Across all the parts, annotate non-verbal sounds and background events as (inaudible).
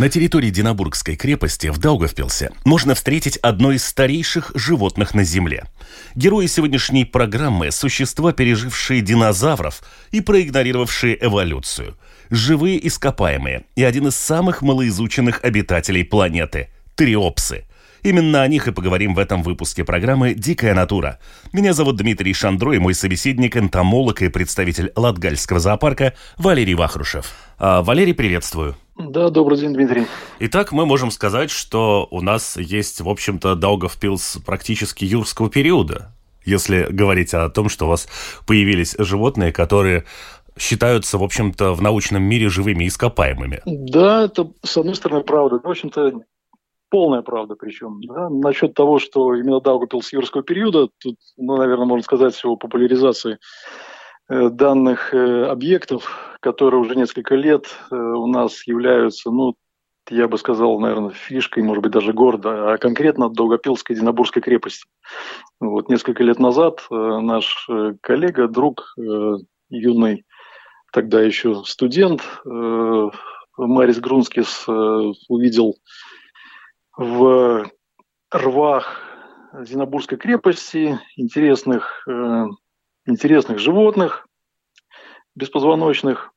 На территории Динабургской крепости в Даугавпилсе можно встретить одно из старейших животных на Земле. Герои сегодняшней программы – существа, пережившие динозавров и проигнорировавшие эволюцию. Живые ископаемые и один из самых малоизученных обитателей планеты – триопсы – Именно о них и поговорим в этом выпуске программы «Дикая натура». Меня зовут Дмитрий Шандро и мой собеседник, энтомолог и представитель Латгальского зоопарка Валерий Вахрушев. А, Валерий, приветствую. Да, добрый день, Дмитрий. Итак, мы можем сказать, что у нас есть, в общем-то, Даугавпилс практически юрского периода, если говорить о том, что у вас появились животные, которые считаются, в общем-то, в научном мире живыми ископаемыми. Да, это, с одной стороны, правда. В общем-то, полная правда причем. Да? Насчет того, что именно Даугавпилс юрского периода, тут, ну, наверное, можно сказать, всего популяризации данных э, объектов, которые уже несколько лет э, у нас являются, ну, я бы сказал, наверное, фишкой, может быть, даже города, а конкретно Долгопилской Динабургской крепости. Вот несколько лет назад наш коллега, друг, юный тогда еще студент, Марис Грунскис увидел в рвах Зинобургской крепости интересных интересных животных беспозвоночных.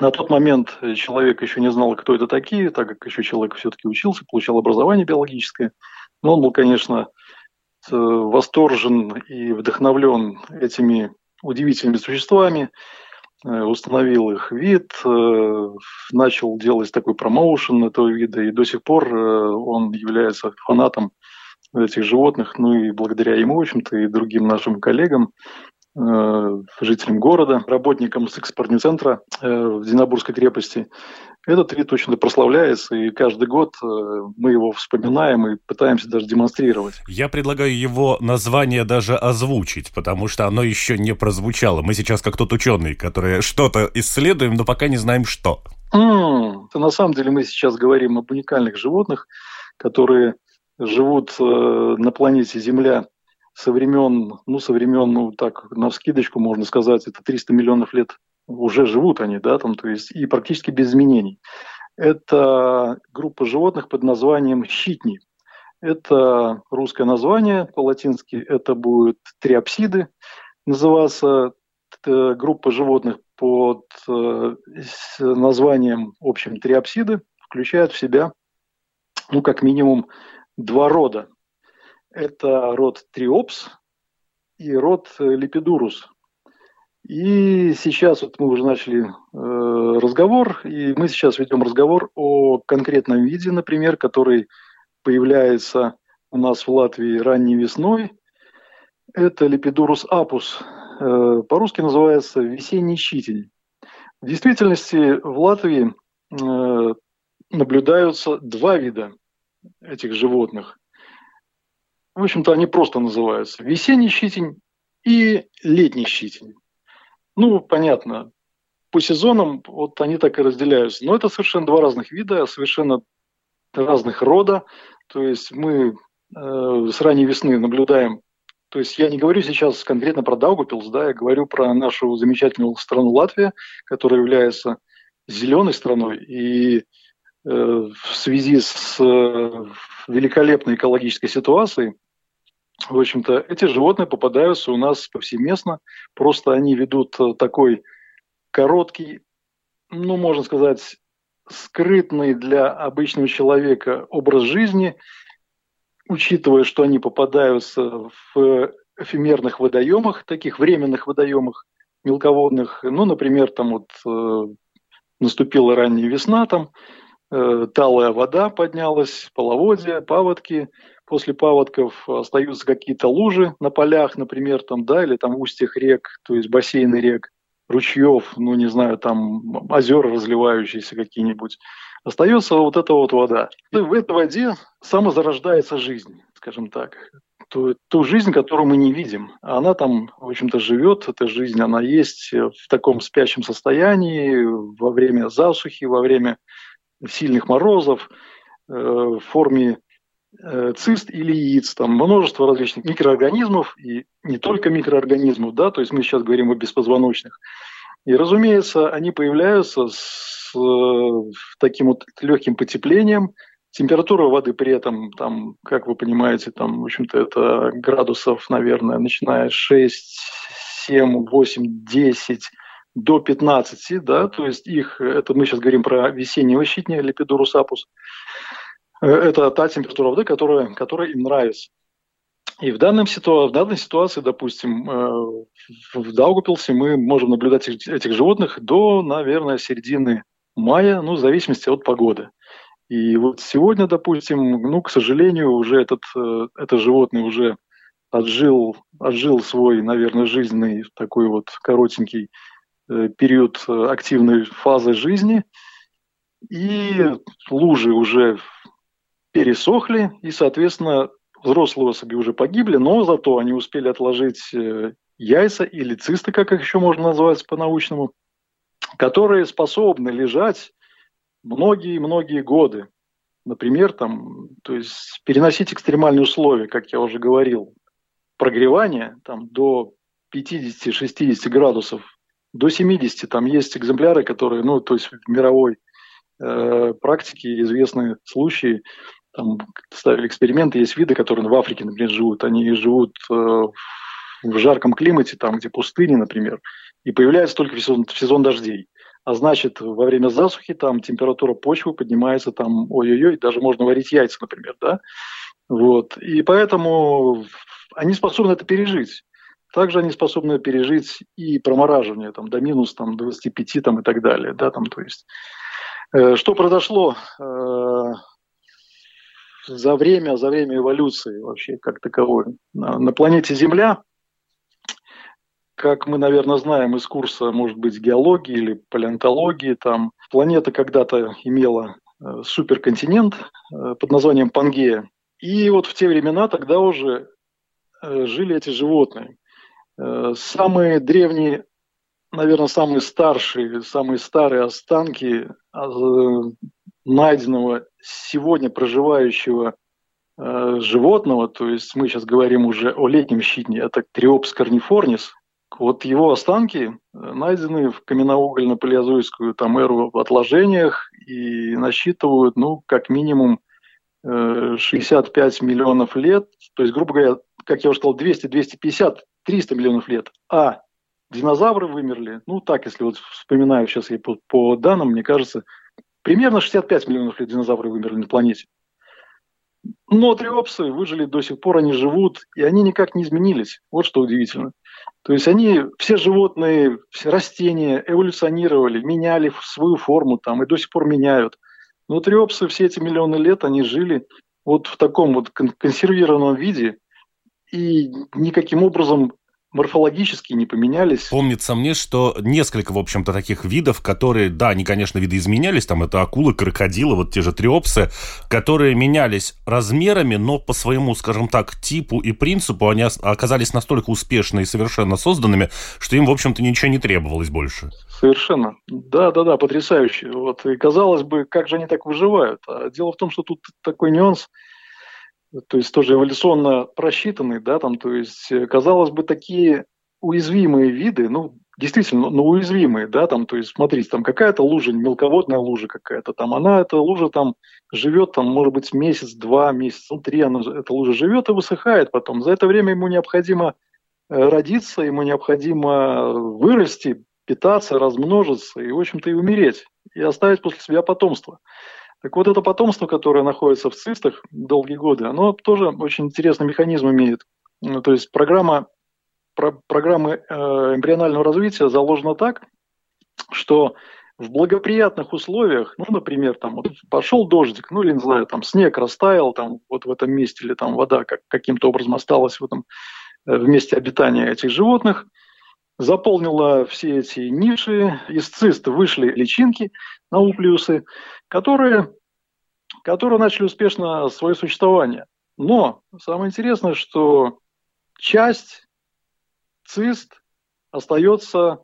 На тот момент человек еще не знал, кто это такие, так как еще человек все-таки учился, получал образование биологическое. Но он был, конечно, восторжен и вдохновлен этими удивительными существами, э, установил их вид, э, начал делать такой промоушен этого вида, и до сих пор э, он является фанатом этих животных, ну и благодаря ему, в общем-то, и другим нашим коллегам, э, жителям города, работникам с экспортного центра э, в Динабургской крепости, этот вид очень прославляется, и каждый год э, мы его вспоминаем и пытаемся даже демонстрировать. Я предлагаю его название даже озвучить, потому что оно еще не прозвучало. Мы сейчас как тот ученый, который что-то исследуем, но пока не знаем что. Mm, на самом деле мы сейчас говорим об уникальных животных, которые живут э, на планете Земля со времен, ну, со времен, ну, так, на вскидочку можно сказать, это 300 миллионов лет уже живут они, да, там, то есть, и практически без изменений. Это группа животных под названием щитни. Это русское название, по-латински это будут триапсиды, называться это группа животных под э, названием общем триапсиды, включает в себя, ну, как минимум, два рода. Это род Триопс и род Лепидурус. И сейчас вот мы уже начали э, разговор, и мы сейчас ведем разговор о конкретном виде, например, который появляется у нас в Латвии ранней весной. Это Лепидурус апус. Э, по-русски называется весенний щитель. В действительности в Латвии э, наблюдаются два вида этих животных. В общем-то, они просто называются весенний щитень и летний щитень. Ну, понятно, по сезонам вот они так и разделяются. Но это совершенно два разных вида, совершенно разных рода. То есть мы э, с ранней весны наблюдаем то есть я не говорю сейчас конкретно про Даугапилс, да, я говорю про нашу замечательную страну Латвия, которая является зеленой страной. И Э, в связи с э, великолепной экологической ситуацией, в общем-то, эти животные попадаются у нас повсеместно. Просто они ведут э, такой короткий, ну, можно сказать, скрытный для обычного человека образ жизни, учитывая, что они попадаются в эфемерных водоемах, таких временных водоемах мелководных. Ну, например, там вот э, наступила ранняя весна, там Э, талая вода поднялась, половодье, паводки. После паводков остаются какие-то лужи на полях, например, там, да, или там в устьях рек, то есть бассейны рек, ручьев, ну, не знаю, там озера разливающиеся какие-нибудь. Остается вот эта вот вода. И в этой воде самозарождается жизнь, скажем так. Ту, ту жизнь, которую мы не видим. Она там, в общем-то, живет, эта жизнь, она есть в таком спящем состоянии, во время засухи, во время сильных морозов, э, в форме э, цист или яиц, там множество различных микроорганизмов, и не только микроорганизмов, да, то есть мы сейчас говорим о беспозвоночных. И, разумеется, они появляются с э, таким вот легким потеплением. Температура воды при этом, там, как вы понимаете, там, в общем-то, это градусов, наверное, начиная с 6, 7, 8, 10 до 15, да, то есть их, это мы сейчас говорим про весеннего щитня, лепидорус апус, э, это та температура воды, которая, которая им нравится. И в, данном ситуа- в данной ситуации, допустим, э, в Даугупилсе мы можем наблюдать этих, этих животных до, наверное, середины мая, ну, в зависимости от погоды. И вот сегодня, допустим, ну, к сожалению, уже этот, э, это животное уже отжил, отжил свой, наверное, жизненный такой вот коротенький э, период активной фазы жизни, и лужи уже пересохли, и, соответственно, взрослые особи уже погибли, но зато они успели отложить э, яйца или цисты, как их еще можно назвать по-научному, которые способны лежать многие-многие годы. Например, там, то есть переносить экстремальные условия, как я уже говорил, прогревание там, до 50-60 градусов, до 70. Там есть экземпляры, которые, ну, то есть в мировой э, практике известны случаи, там ставили эксперименты, есть виды, которые в Африке, например, живут. Они живут э, в жарком климате, там, где пустыни, например, и появляются только в сезон, в сезон дождей. А значит, во время засухи там температура почвы поднимается там, ой-ой-ой, даже можно варить яйца, например, да. Вот. И поэтому они способны это пережить. Также они способны пережить и промораживание там, до минус там, 25 там, и так далее. Да, там, то есть, э, что произошло э, за время, за время эволюции вообще как таковой. На, на планете Земля, как мы, наверное, знаем из курса, может быть, геологии или палеонтологии, там планета когда-то имела э, суперконтинент э, под названием Пангея. И вот в те времена тогда уже э, жили эти животные. Э, самые древние, наверное, самые старшие, самые старые останки э, найденного сегодня проживающего э, животного, то есть мы сейчас говорим уже о летнем щитне, это Триопс корнифорнис, вот его останки э, найдены в каменноугольно-палеозойскую там эру в отложениях и насчитывают, ну, как минимум э, 65 миллионов лет, то есть, грубо говоря, как я уже сказал, 200, 250, 300 миллионов лет. А динозавры вымерли, ну, так, если вот вспоминаю сейчас я по, по данным, мне кажется, Примерно 65 миллионов лет динозавры вымерли на планете. Но триопсы выжили до сих пор, они живут, и они никак не изменились. Вот что удивительно. То есть они, все животные, все растения эволюционировали, меняли свою форму там и до сих пор меняют. Но триопсы все эти миллионы лет, они жили вот в таком вот консервированном виде, и никаким образом морфологически не поменялись. Помнится мне, что несколько, в общем-то, таких видов, которые, да, они, конечно, виды изменялись, там это акулы, крокодилы, вот те же триопсы, которые менялись размерами, но по своему, скажем так, типу и принципу они оказались настолько успешно и совершенно созданными, что им, в общем-то, ничего не требовалось больше. Совершенно. Да, да, да, потрясающе. Вот, и казалось бы, как же они так выживают? А дело в том, что тут такой нюанс – то есть тоже эволюционно просчитанный, да, там, то есть, э, казалось бы, такие уязвимые виды, ну, действительно, ну, уязвимые, да, там, то есть, смотрите, там какая-то лужа, мелководная лужа какая-то, там, она, эта лужа там живет, там, может быть, месяц, два месяца, ну, три, она, эта лужа живет и высыхает потом. За это время ему необходимо э, родиться, ему необходимо вырасти, питаться, размножиться и, в общем-то, и умереть, и оставить после себя потомство. Так вот, это потомство, которое находится в цистах долгие годы, оно тоже очень интересный механизм имеет. Ну, то есть программа, про, программы э, эмбрионального развития заложена так, что в благоприятных условиях, ну, например, там вот пошел дождик, ну, или, не знаю, там снег растаял, там вот в этом месте, или там вода как, каким-то образом осталась в этом э, в месте обитания этих животных, заполнила все эти ниши, из цист вышли личинки, науплиусы, которые, которые начали успешно свое существование. Но самое интересное, что часть цист остается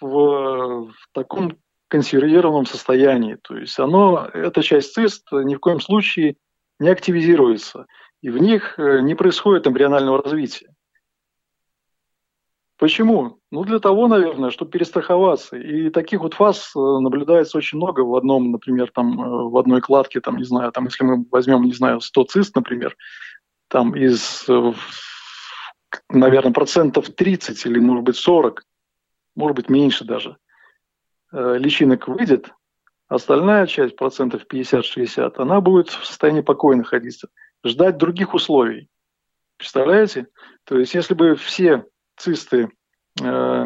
в, в таком консервированном состоянии. То есть оно, эта часть цист ни в коем случае не активизируется, и в них э, не происходит эмбрионального развития. Почему? Ну, для того, наверное, чтобы перестраховаться. И таких вот фаз э, наблюдается очень много в одном, например, там, э, в одной кладке, там, не знаю, там, если мы возьмем, не знаю, 100 цист, например, там из, э, наверное, процентов 30 или, может быть, 40, может быть, меньше даже, личинок выйдет, остальная часть, процентов 50-60, она будет в состоянии покоя находиться, ждать других условий. Представляете? То есть, если бы все цисты, э,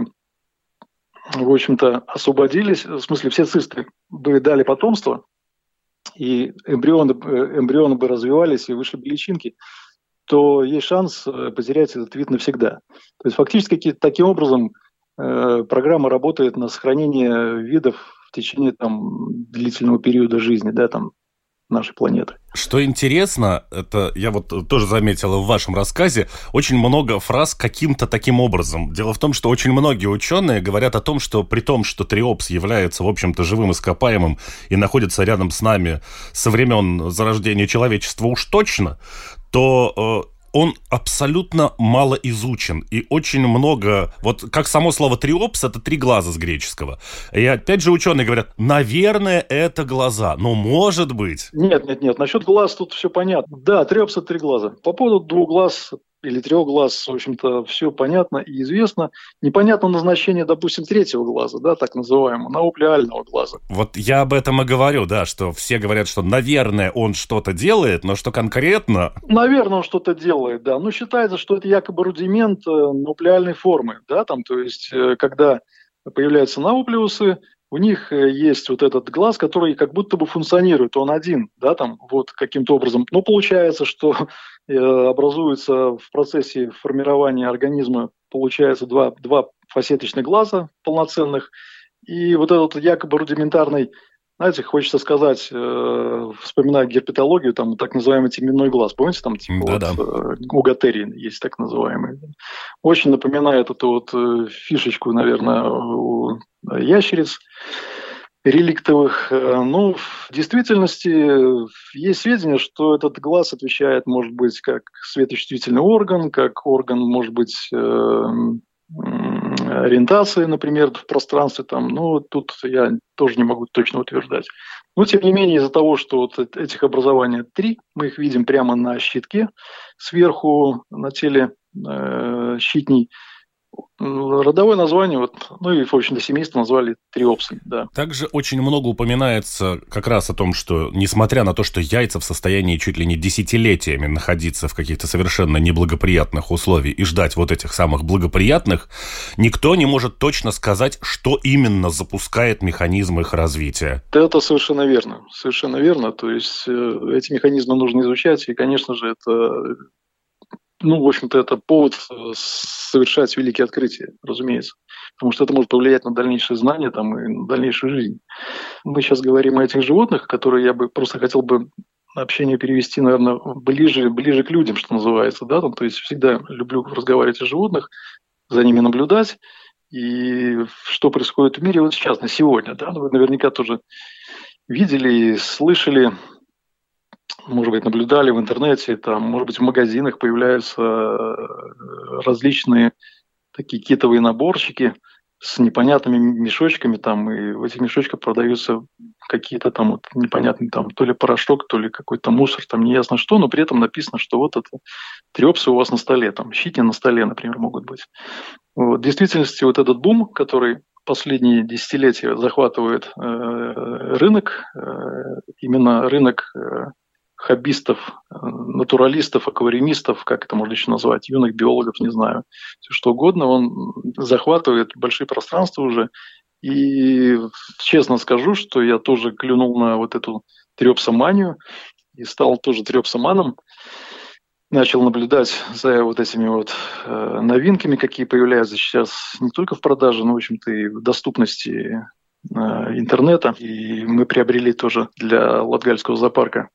в общем-то, освободились, в смысле все цисты бы дали потомство, и эмбрионы, э, эмбрионы бы развивались и вышли бы личинки, то есть шанс э, потерять этот вид навсегда. То есть фактически таким образом программа работает на сохранение видов в течение там, длительного периода жизни, да, там нашей планеты. Что интересно, это я вот тоже заметил в вашем рассказе, очень много фраз каким-то таким образом. Дело в том, что очень многие ученые говорят о том, что при том, что триопс является, в общем-то, живым ископаемым и находится рядом с нами со времен зарождения человечества уж точно, то э, он абсолютно мало изучен. И очень много... Вот как само слово «триопс» — это три глаза с греческого. И опять же ученые говорят, наверное, это глаза. Но может быть... Нет, нет, нет. Насчет глаз тут все понятно. Да, триопс — это три глаза. По поводу двух глаз или трех глаз, в общем-то, все понятно и известно. Непонятно назначение, допустим, третьего глаза, да, так называемого, науплеального глаза. Вот я об этом и говорю, да, что все говорят, что, наверное, он что-то делает, но что конкретно... Наверное, он что-то делает, да. Но считается, что это якобы рудимент э, науплеальной формы, да, там, то есть, э, когда появляются науплеусы, у них э, есть вот этот глаз, который как будто бы функционирует, он один, да, там, вот каким-то образом. Но получается, что (laughs) э, образуется в процессе формирования организма, получается два, два фасеточных глаза полноценных, и вот этот якобы рудиментарный знаете, хочется сказать, э, вспоминая герпетологию, там так называемый теменной глаз, помните, там типа да -да. вот, э, гугатерин есть так называемый. Очень напоминает эту вот э, фишечку, наверное, у ящериц реликтовых. Э, ну, в действительности есть сведения, что этот глаз отвечает, может быть, как светочувствительный орган, как орган, может быть, э, ориентации, например, в пространстве, там, ну, тут я тоже не могу точно утверждать. Но, тем не менее, из-за того, что вот этих образований три, мы их видим прямо на щитке, сверху на теле э, щитней, Родовое название, вот, ну и, в общем-то, семейство назвали триопсами, да. Также очень много упоминается как раз о том, что, несмотря на то, что яйца в состоянии чуть ли не десятилетиями находиться в каких-то совершенно неблагоприятных условиях и ждать вот этих самых благоприятных, никто не может точно сказать, что именно запускает механизм их развития. Это совершенно верно, совершенно верно. То есть э, эти механизмы нужно изучать, и, конечно же, это ну, в общем-то, это повод э, совершать великие открытия, разумеется. Потому что это может повлиять на дальнейшие знания там, и на дальнейшую жизнь. Мы сейчас говорим о этих животных, которые я бы просто хотел бы общение перевести, наверное, ближе, ближе к людям, что называется. Да? Там, то есть всегда люблю разговаривать о животных, за ними наблюдать. И что происходит в мире вот сейчас, на сегодня. Да? Вы наверняка тоже видели и слышали может быть, наблюдали в интернете, там, может быть, в магазинах появляются э, различные такие китовые наборчики с непонятными мешочками, там, и в этих мешочках продаются какие-то там вот непонятные, там, то ли порошок, то ли какой-то мусор, там, неясно что, но при этом написано, что вот это трепсы у вас на столе, там, щити на столе, например, могут быть. Вот. В действительности вот этот бум, который последние десятилетия захватывает э, рынок, э, именно рынок э, хоббистов, э, натуралистов, аквариумистов, как это можно еще назвать, юных биологов, не знаю, все что угодно, он захватывает большие пространства уже. И честно скажу, что я тоже клюнул на вот эту трепсоманию и стал тоже трепсоманом. начал наблюдать за вот этими вот э, новинками, какие появляются сейчас не только в продаже, но, в общем-то, и в доступности э, интернета. И мы приобрели тоже для Латгальского зоопарка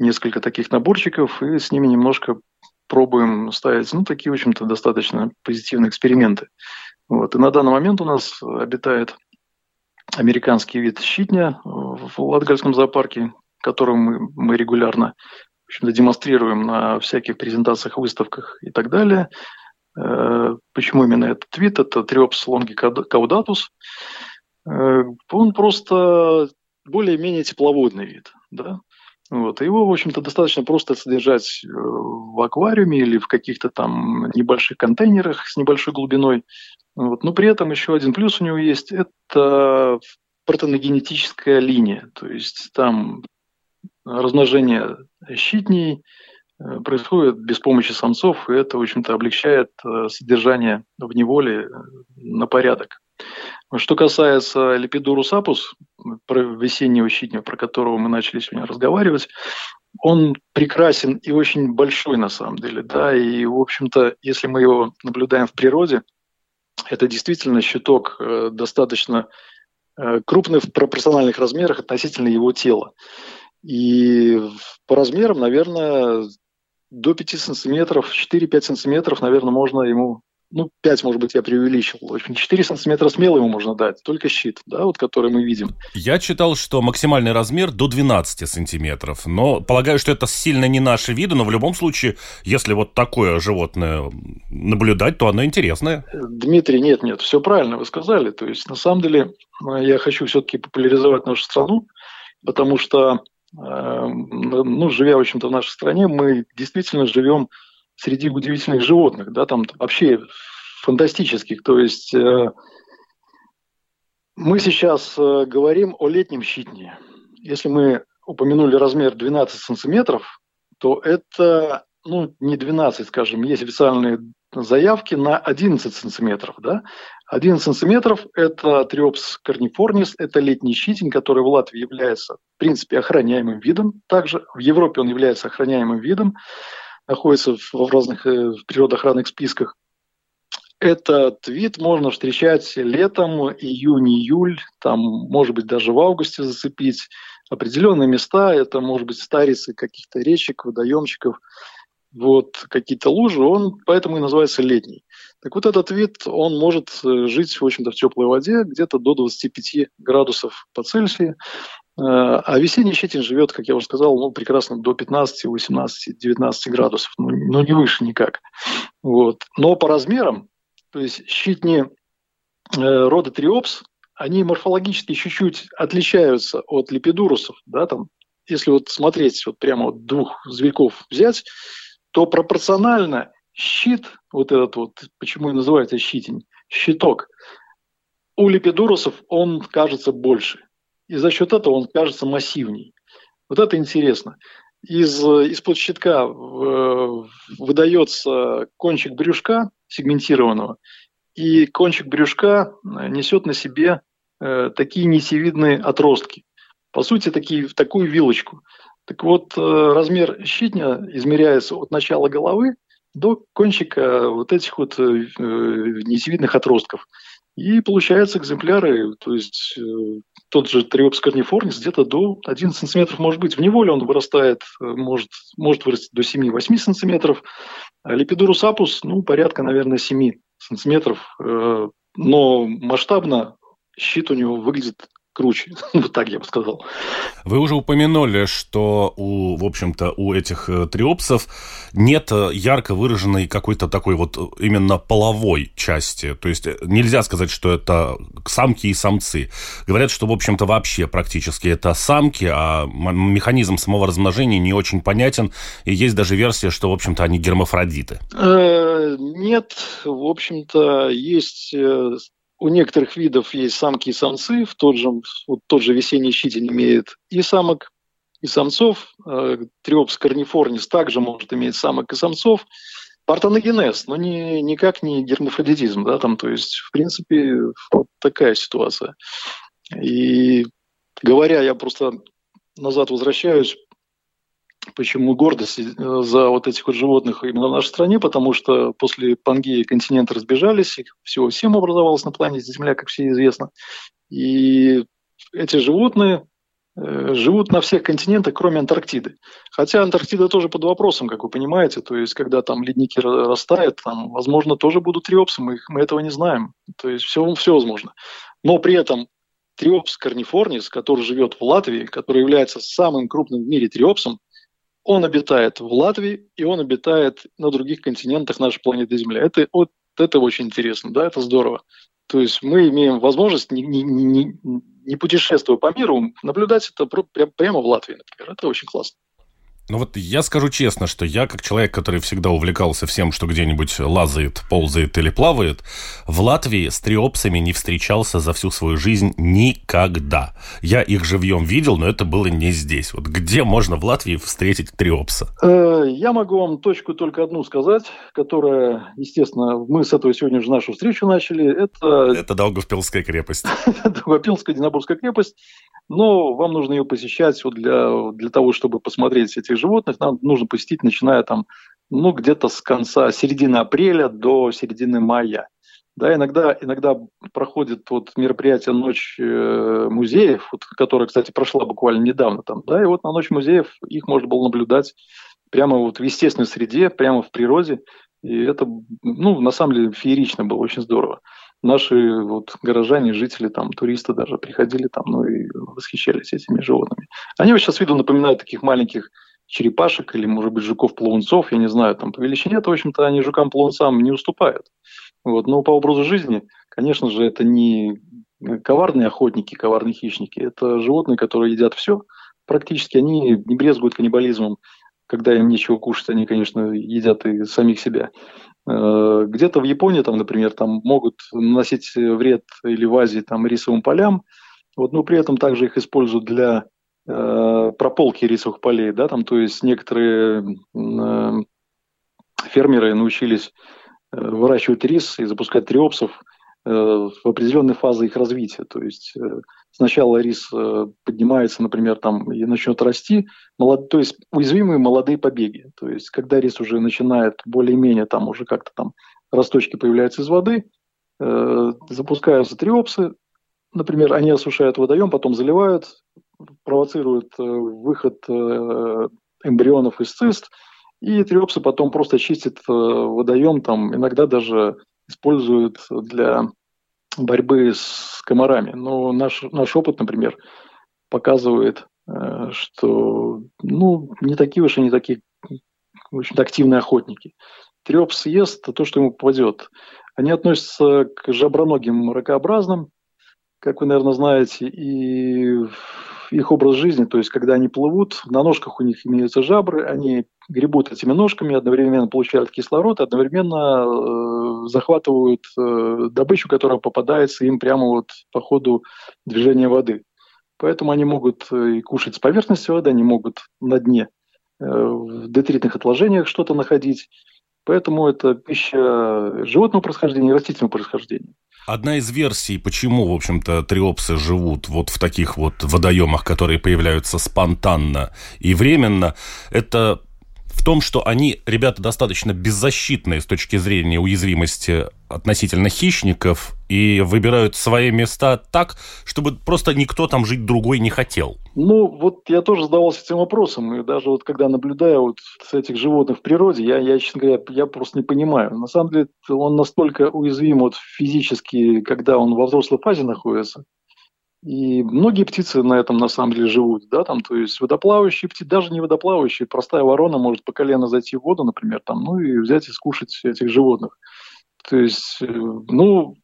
несколько таких наборчиков, и с ними немножко пробуем ставить, ну, такие, в общем-то, достаточно позитивные эксперименты. Вот. И на данный момент у нас обитает американский вид щитня в Латгальском зоопарке, которым мы, мы регулярно общем-то, демонстрируем на всяких презентациях, выставках и так далее. Э, почему именно этот вид? Это Триопс лонгикаудаtus. Э, он просто более-менее тепловодный вид. Да? Вот. Его, в общем-то, достаточно просто содержать э, в аквариуме или в каких-то там небольших контейнерах с небольшой глубиной. Вот. Но при этом еще один плюс у него есть – это протоногенетическая линия. То есть там размножение щитней э, происходит без помощи самцов, и это, в общем-то, облегчает э, содержание в неволе на порядок. Что касается липидурус апус, про весеннего щитня, про которого мы начали сегодня разговаривать, он прекрасен и очень большой на самом деле, да, и, в общем-то, если мы его наблюдаем в природе, это действительно щиток достаточно крупный в пропорциональных размерах относительно его тела. И по размерам, наверное, до 5 сантиметров, 4-5 сантиметров, наверное, можно ему ну, 5, может быть, я преувеличил. В общем, 4 сантиметра смело ему можно дать, только щит, да, вот который мы видим. Я читал, что максимальный размер до 12 сантиметров, но полагаю, что это сильно не наши виды, но в любом случае, если вот такое животное наблюдать, то оно интересное. Дмитрий, нет, нет, все правильно вы сказали. То есть, на самом деле, я хочу все-таки популяризовать нашу страну, потому что Эм, ну, живя, в общем-то, в нашей стране, мы действительно живем среди удивительных животных, да, там вообще фантастических. То есть э, мы сейчас э, говорим о летнем щитне. Если мы упомянули размер 12 сантиметров, то это ну, не 12, скажем, есть официальные заявки на 11 сантиметров. Да? 11 сантиметров – это триопс корнифорнис, это летний щитень, который в Латвии является, в принципе, охраняемым видом. Также в Европе он является охраняемым видом, находится в разных э, природоохранных списках. Этот вид можно встречать летом, июнь, июль, там, может быть, даже в августе зацепить. Определенные места, это, может быть, старицы каких-то речек, водоемчиков – вот какие-то лужи, он поэтому и называется летний. Так вот этот вид, он может э, жить, в общем-то, в теплой воде где-то до 25 градусов по Цельсию. А весенний щитень живет, как я уже сказал, ну, прекрасно до 15, 18, 19 градусов, ну, ну не выше никак. Вот. Но по размерам, то есть щитни э, рода триопс, они морфологически чуть-чуть отличаются от липидурусов, да, там, если вот смотреть, вот прямо вот двух зверьков взять, то пропорционально щит, вот этот вот, почему и называется щитень, щиток, у липидурусов он кажется больше. И за счет этого он кажется массивней. Вот это интересно. Из, из-под щитка э, выдается кончик брюшка сегментированного, и кончик брюшка несет на себе э, такие нитевидные отростки. По сути, такие, такую вилочку. Так вот, э, размер щитня измеряется от начала головы до кончика вот этих вот э, отростков. И получаются экземпляры, то есть тот же триопс корнифорнис где-то до 11 сантиметров может быть. В неволе он вырастает, может, может вырасти до 7-8 сантиметров. А липидурус апус, ну, порядка, наверное, 7 сантиметров. Но масштабно щит у него выглядит круче. (laughs) вот так я бы сказал. Вы уже упомянули, что у, в общем-то, у этих э, триопсов нет э, ярко выраженной какой-то такой вот э, именно половой части. То есть нельзя сказать, что это самки и самцы. Говорят, что, в общем-то, вообще практически это самки, а механизм самого размножения не очень понятен. И есть даже версия, что, в общем-то, они гермафродиты. Нет, в общем-то, есть у некоторых видов есть самки и самцы, в тот же, вот тот же весенний щитень имеет и самок, и самцов. Э, Триопс корнифорнис также может иметь самок и самцов. Партеногенез, но не, никак не гермафродитизм, да, там, то есть, в принципе, вот такая ситуация. И говоря, я просто назад возвращаюсь, Почему гордость э, за вот этих вот животных именно в нашей стране? Потому что после Пангеи континенты разбежались, их всего всем образовалось на планете Земля, как все известно. И эти животные э, живут на всех континентах, кроме Антарктиды. Хотя Антарктида тоже под вопросом, как вы понимаете. То есть, когда там ледники растают, там, возможно, тоже будут триопсы, мы, мы этого не знаем. То есть, все, все возможно. Но при этом триопс корнифорнис, который живет в Латвии, который является самым крупным в мире триопсом, он обитает в Латвии, и он обитает на других континентах нашей планеты Земля. Это, вот, это очень интересно, да, это здорово. То есть мы имеем возможность, не, не, не, не путешествуя по миру, наблюдать это прямо в Латвии, например. Это очень классно. Ну вот я скажу честно, что я, как человек, который всегда увлекался всем, что где-нибудь лазает, ползает или плавает, в Латвии с триопсами не встречался за всю свою жизнь никогда. Я их живьем видел, но это было не здесь. Вот где можно в Латвии встретить триопса? Э, я могу вам точку только одну сказать, которая, естественно, мы с этого сегодня же нашу встречу начали. Это, это Даугавпилская крепость. (laughs) Даугавпилская Динабургская крепость. Но вам нужно ее посещать вот для, для того, чтобы посмотреть этих животных. Нам нужно посетить, начиная там, ну, где-то с конца, середины апреля до середины мая. Да, иногда, иногда проходит вот мероприятие «Ночь э, музеев», вот, которая, кстати, прошла буквально недавно там, да, и вот на «Ночь музеев» их можно было наблюдать прямо вот в естественной среде, прямо в природе, и это, ну, на самом деле, феерично было, очень здорово наши вот горожане, жители, там, туристы даже приходили там, ну и восхищались этими животными. Они вот сейчас виду напоминают таких маленьких черепашек или, может быть, жуков-плавунцов, я не знаю, там по величине, то, в общем-то, они жукам-плавунцам не уступают. Вот. Но по образу жизни, конечно же, это не коварные охотники, коварные хищники, это животные, которые едят все, практически они не брезгуют каннибализмом, когда им нечего кушать, они, конечно, едят и самих себя. Э, где-то в Японии, там, например, там могут наносить вред или в Азии там, рисовым полям, вот, но при этом также их используют для э, прополки рисовых полей, да, там, то есть некоторые э, фермеры научились э, выращивать рис и запускать триопсов в определенной фазе их развития, то есть э, сначала рис э, поднимается, например, там и начнет расти, молод... то есть уязвимые молодые побеги. То есть когда рис уже начинает более-менее там уже как-то там росточки появляются из воды, э, запускаются триопсы, например, они осушают водоем, потом заливают, провоцируют э, выход э, эмбрионов из цист, и триопсы потом просто чистят э, водоем, там иногда даже используют для борьбы с комарами. Но наш, наш опыт, например, показывает, э, что ну, не такие уж и не такие в общем активные охотники. Треп съест то, что ему попадет. Они относятся к жаброногим ракообразным, как вы, наверное, знаете, и их образ жизни, то есть когда они плывут, на ножках у них имеются жабры, они гребут этими ножками, одновременно получают кислород, одновременно э, захватывают э, добычу, которая попадается им прямо вот по ходу движения воды. Поэтому они могут э, и кушать с поверхности воды, они могут на дне э, в детритных отложениях что-то находить. Поэтому это пища животного происхождения и растительного происхождения. Одна из версий, почему, в общем-то, триопсы живут вот в таких вот водоемах, которые появляются спонтанно и временно, это в том, что они, ребята, достаточно беззащитные с точки зрения уязвимости относительно хищников и выбирают свои места так, чтобы просто никто там жить другой не хотел. Ну, вот я тоже задавался этим вопросом, и даже вот когда наблюдаю вот с этих животных в природе, я, я, честно говоря, я просто не понимаю. На самом деле он настолько уязвим вот физически, когда он во взрослой фазе находится, и многие птицы на этом на самом деле живут, да, там, то есть водоплавающие птицы, даже не водоплавающие, простая ворона может по колено зайти в воду, например, там, ну и взять и скушать этих животных. То есть, э, ну,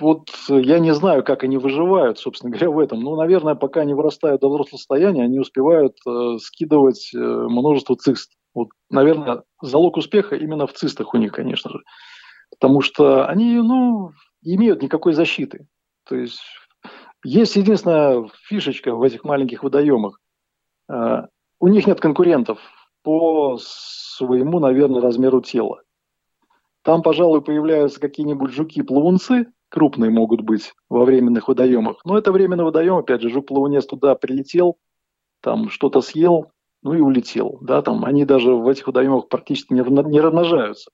вот я не знаю, как они выживают, собственно (laughs) говоря, в этом. Ну, наверное, пока они вырастают до взрослого состояния, они успевают э, скидывать э, множество цист. Вот, наверное, залог успеха именно в цистах у них, конечно же. Потому что они, ну, имеют никакой защиты. То есть есть единственная фишечка в этих маленьких водоемах. А, у них нет конкурентов по своему, наверное, размеру тела. Там, пожалуй, появляются какие-нибудь жуки-плавунцы, крупные могут быть во временных водоемах. Но это временный водоем, опять же, жук-плавунец туда прилетел, там что-то съел, ну и улетел. Да, там, они даже в этих водоемах практически не, не размножаются.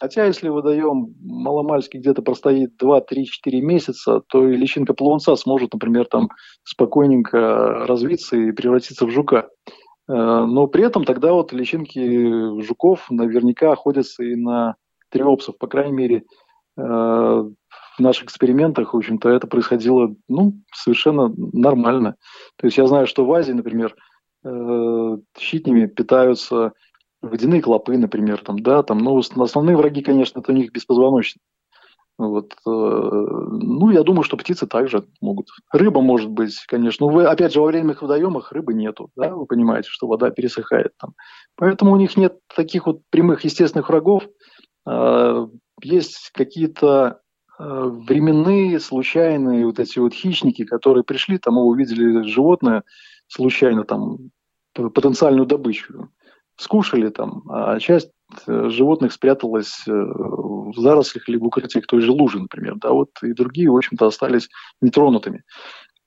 Хотя, если водоем маломальски где-то простоит 2, 3, 4 месяца, то и личинка плавунца сможет, например, там спокойненько развиться и превратиться в жука. Э, но при этом тогда вот личинки жуков наверняка охотятся и на триопсов. По крайней мере, э, в наших экспериментах, в общем-то, это происходило ну, совершенно нормально. То есть я знаю, что в Азии, например, э, щитнями питаются водяные клопы, например, там, да, там, но основные враги, конечно, это у них беспозвоночные. Вот, э, ну, я думаю, что птицы также могут. Рыба может быть, конечно. Но вы, опять же, во время их водоемах рыбы нету. Да? Вы понимаете, что вода пересыхает там. Поэтому у них нет таких вот прямых естественных врагов. Э, есть какие-то э, временные, случайные вот эти вот хищники, которые пришли, там увидели животное случайно, там, потенциальную добычу скушали там, а часть э, животных спряталась э, в зарослях или в укрытиях той же лужи, например. Да, вот и другие, в общем-то, остались нетронутыми.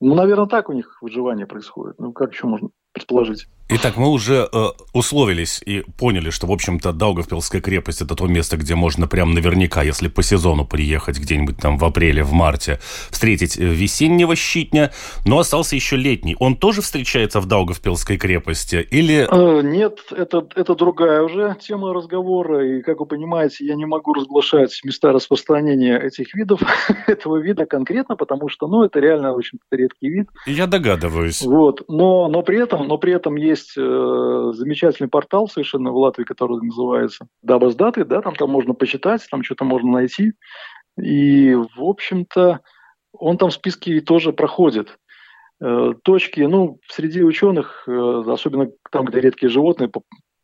Ну, наверное, так у них выживание происходит. Ну, как еще можно предположить? Итак, мы уже э, условились и поняли, что, в общем-то, Даугавпилская крепость – это то место, где можно прям наверняка, если по сезону приехать где-нибудь там в апреле, в марте, встретить э, весеннего щитня, но остался еще летний. Он тоже встречается в Даугавпилской крепости или… Э, нет, это, это другая уже тема разговора, и, как вы понимаете, я не могу разглашать места распространения этих видов, (laughs) этого вида конкретно, потому что, ну, это реально очень редкий вид. Я догадываюсь. Вот, но, но при этом, но при этом есть э, замечательный портал совершенно в Латвии, который называется Дабаздаты, да, там, там можно почитать, там что-то можно найти. И, в общем-то, он там в списке тоже проходит. Э, точки, ну, среди ученых, э, особенно там, где редкие животные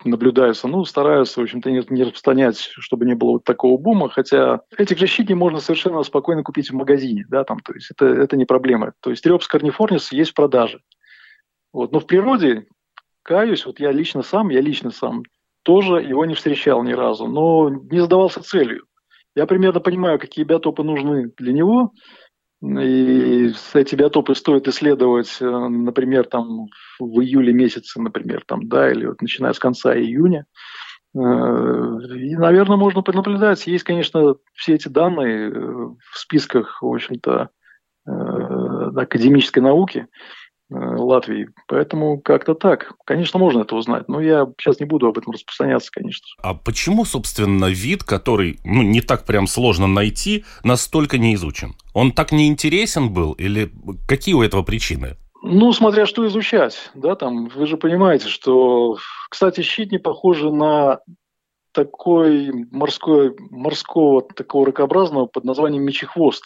наблюдаются, ну, стараются, в общем-то, не, не распространять, чтобы не было вот такого бума, хотя этих защитников можно совершенно спокойно купить в магазине, да, там, то есть это, это не проблема. То есть Триопс корнифорнис есть в продаже. Вот. Но в природе каюсь, вот я лично сам, я лично сам тоже его не встречал ни разу, но не задавался целью. Я примерно понимаю, какие биотопы нужны для него, и эти биотопы стоит исследовать, э, например, там в июле месяце, например, там, да, или вот начиная с конца июня. Э, и, наверное, можно понаблюдать. Есть, конечно, все эти данные э, в списках, в общем-то, академической науки. Э, Латвии. Поэтому как-то так. Конечно, можно это узнать, но я сейчас не буду об этом распространяться, конечно. А почему, собственно, вид, который ну, не так прям сложно найти, настолько не изучен? Он так неинтересен был или какие у этого причины? Ну, смотря что изучать, да, там, вы же понимаете, что, кстати, щит не похожи на такой морской, морского, такого ракообразного под названием мечехвост.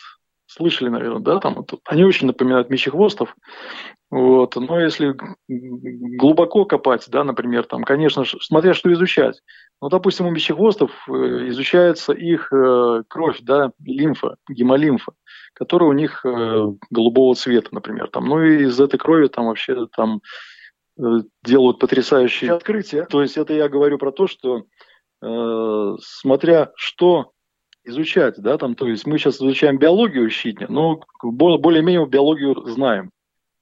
Слышали, наверное, да, там, они очень напоминают мечехвостов, вот. Но если глубоко копать, да, например, там, конечно, смотря что изучать. Ну, допустим, у мечехвостов э, изучается их э, кровь, да, лимфа, гемолимфа, которая у них э, голубого цвета, например. Там. Ну и из этой крови там вообще там делают потрясающие открытия. То есть это я говорю про то, что э, смотря что изучать, да, там, то есть мы сейчас изучаем биологию щитня, но более-менее биологию знаем.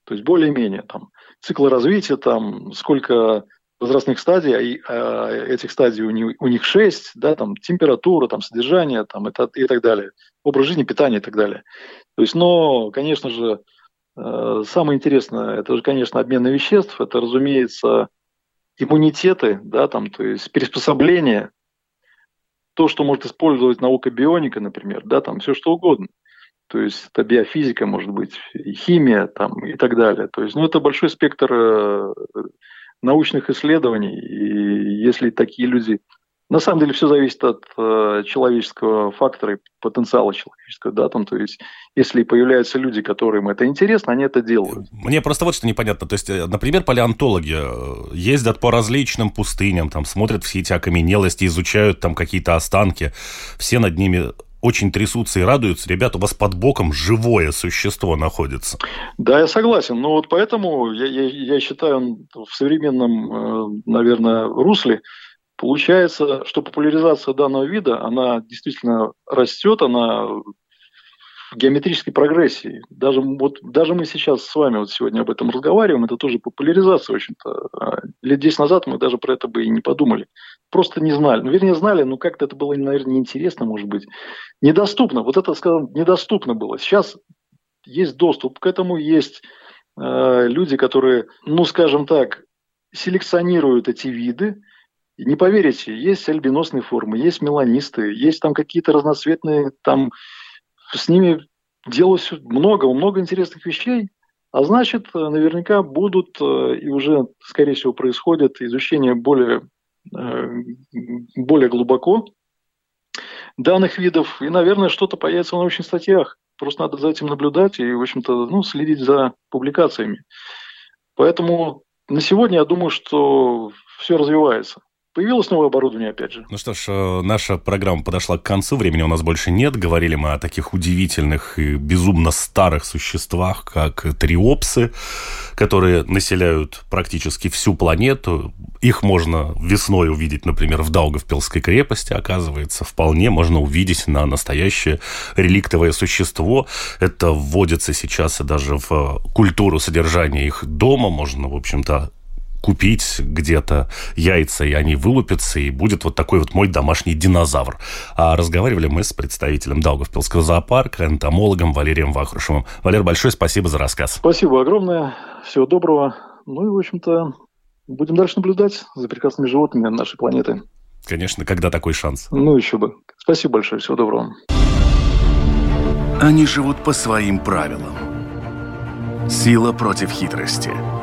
То есть более-менее там циклы развития, там сколько возрастных стадий, а, а этих стадий у них, у них 6, да, там температура, там содержание, там это, и так далее, образ жизни, питание и так далее. То есть, но, конечно же, э, самое интересное, это же, конечно, обмен веществ, это, разумеется, иммунитеты, да, там, то есть приспособление, то, что может использовать наука бионика, например, да, там все что угодно. То есть это биофизика, может быть, и химия там, и так далее. То есть ну, это большой спектр э, научных исследований. И если такие люди... На самом деле все зависит от э, человеческого фактора и потенциала человеческого. Да, там, то есть если появляются люди, которым это интересно, они это делают. Мне просто вот что непонятно. То есть, э, например, палеонтологи э, ездят по различным пустыням, там смотрят все эти окаменелости, изучают там какие-то останки. Все над ними очень трясутся и радуются. Ребята, у вас под боком живое существо находится. Да, я согласен. Но вот поэтому я, я, я считаю, в современном, э, наверное, русле получается, что популяризация данного вида, она действительно растет, она в геометрической прогрессии. Даже, вот, даже мы сейчас с вами вот сегодня об этом разговариваем, это тоже популяризация, в общем-то. А лет 10 назад мы даже про это бы и не подумали. Просто не знали. Ну, вернее, знали, но как-то это было, наверное, неинтересно, может быть. Недоступно. Вот это, скажем, недоступно было. Сейчас есть доступ к этому, есть э, люди, которые, ну, скажем так, селекционируют эти виды, не поверите, есть альбиносные формы, есть меланисты, есть там какие-то разноцветные, там с ними делалось много, много интересных вещей, а значит, наверняка будут э, и уже, скорее всего, происходит изучение более, э, более глубоко данных видов, и, наверное, что-то появится в научных статьях. Просто надо за этим наблюдать и, в общем-то, ну, следить за публикациями. Поэтому на сегодня я думаю, что все развивается. Появилось новое оборудование, опять же. Ну что ж, э, наша программа подошла к концу, времени у нас больше нет. Говорили мы о таких удивительных и безумно старых существах, как триопсы, которые населяют практически всю планету. Их можно весной увидеть, например, в Даугавпилской крепости, оказывается, вполне можно увидеть на настоящее реликтовое существо. Это вводится сейчас и даже в культуру содержания их дома. Можно, в общем-то, купить где-то яйца, и они вылупятся, и будет вот такой вот мой домашний динозавр. А разговаривали мы с представителем Даугавпилского зоопарка, энтомологом Валерием Вахрушевым. Валер, большое спасибо за рассказ. Спасибо огромное. Всего доброго. Ну и, в общем-то, будем дальше наблюдать за прекрасными животными нашей планеты. Конечно, когда такой шанс? Ну, еще бы. Спасибо большое. Всего доброго. Они живут по своим правилам. Сила против хитрости –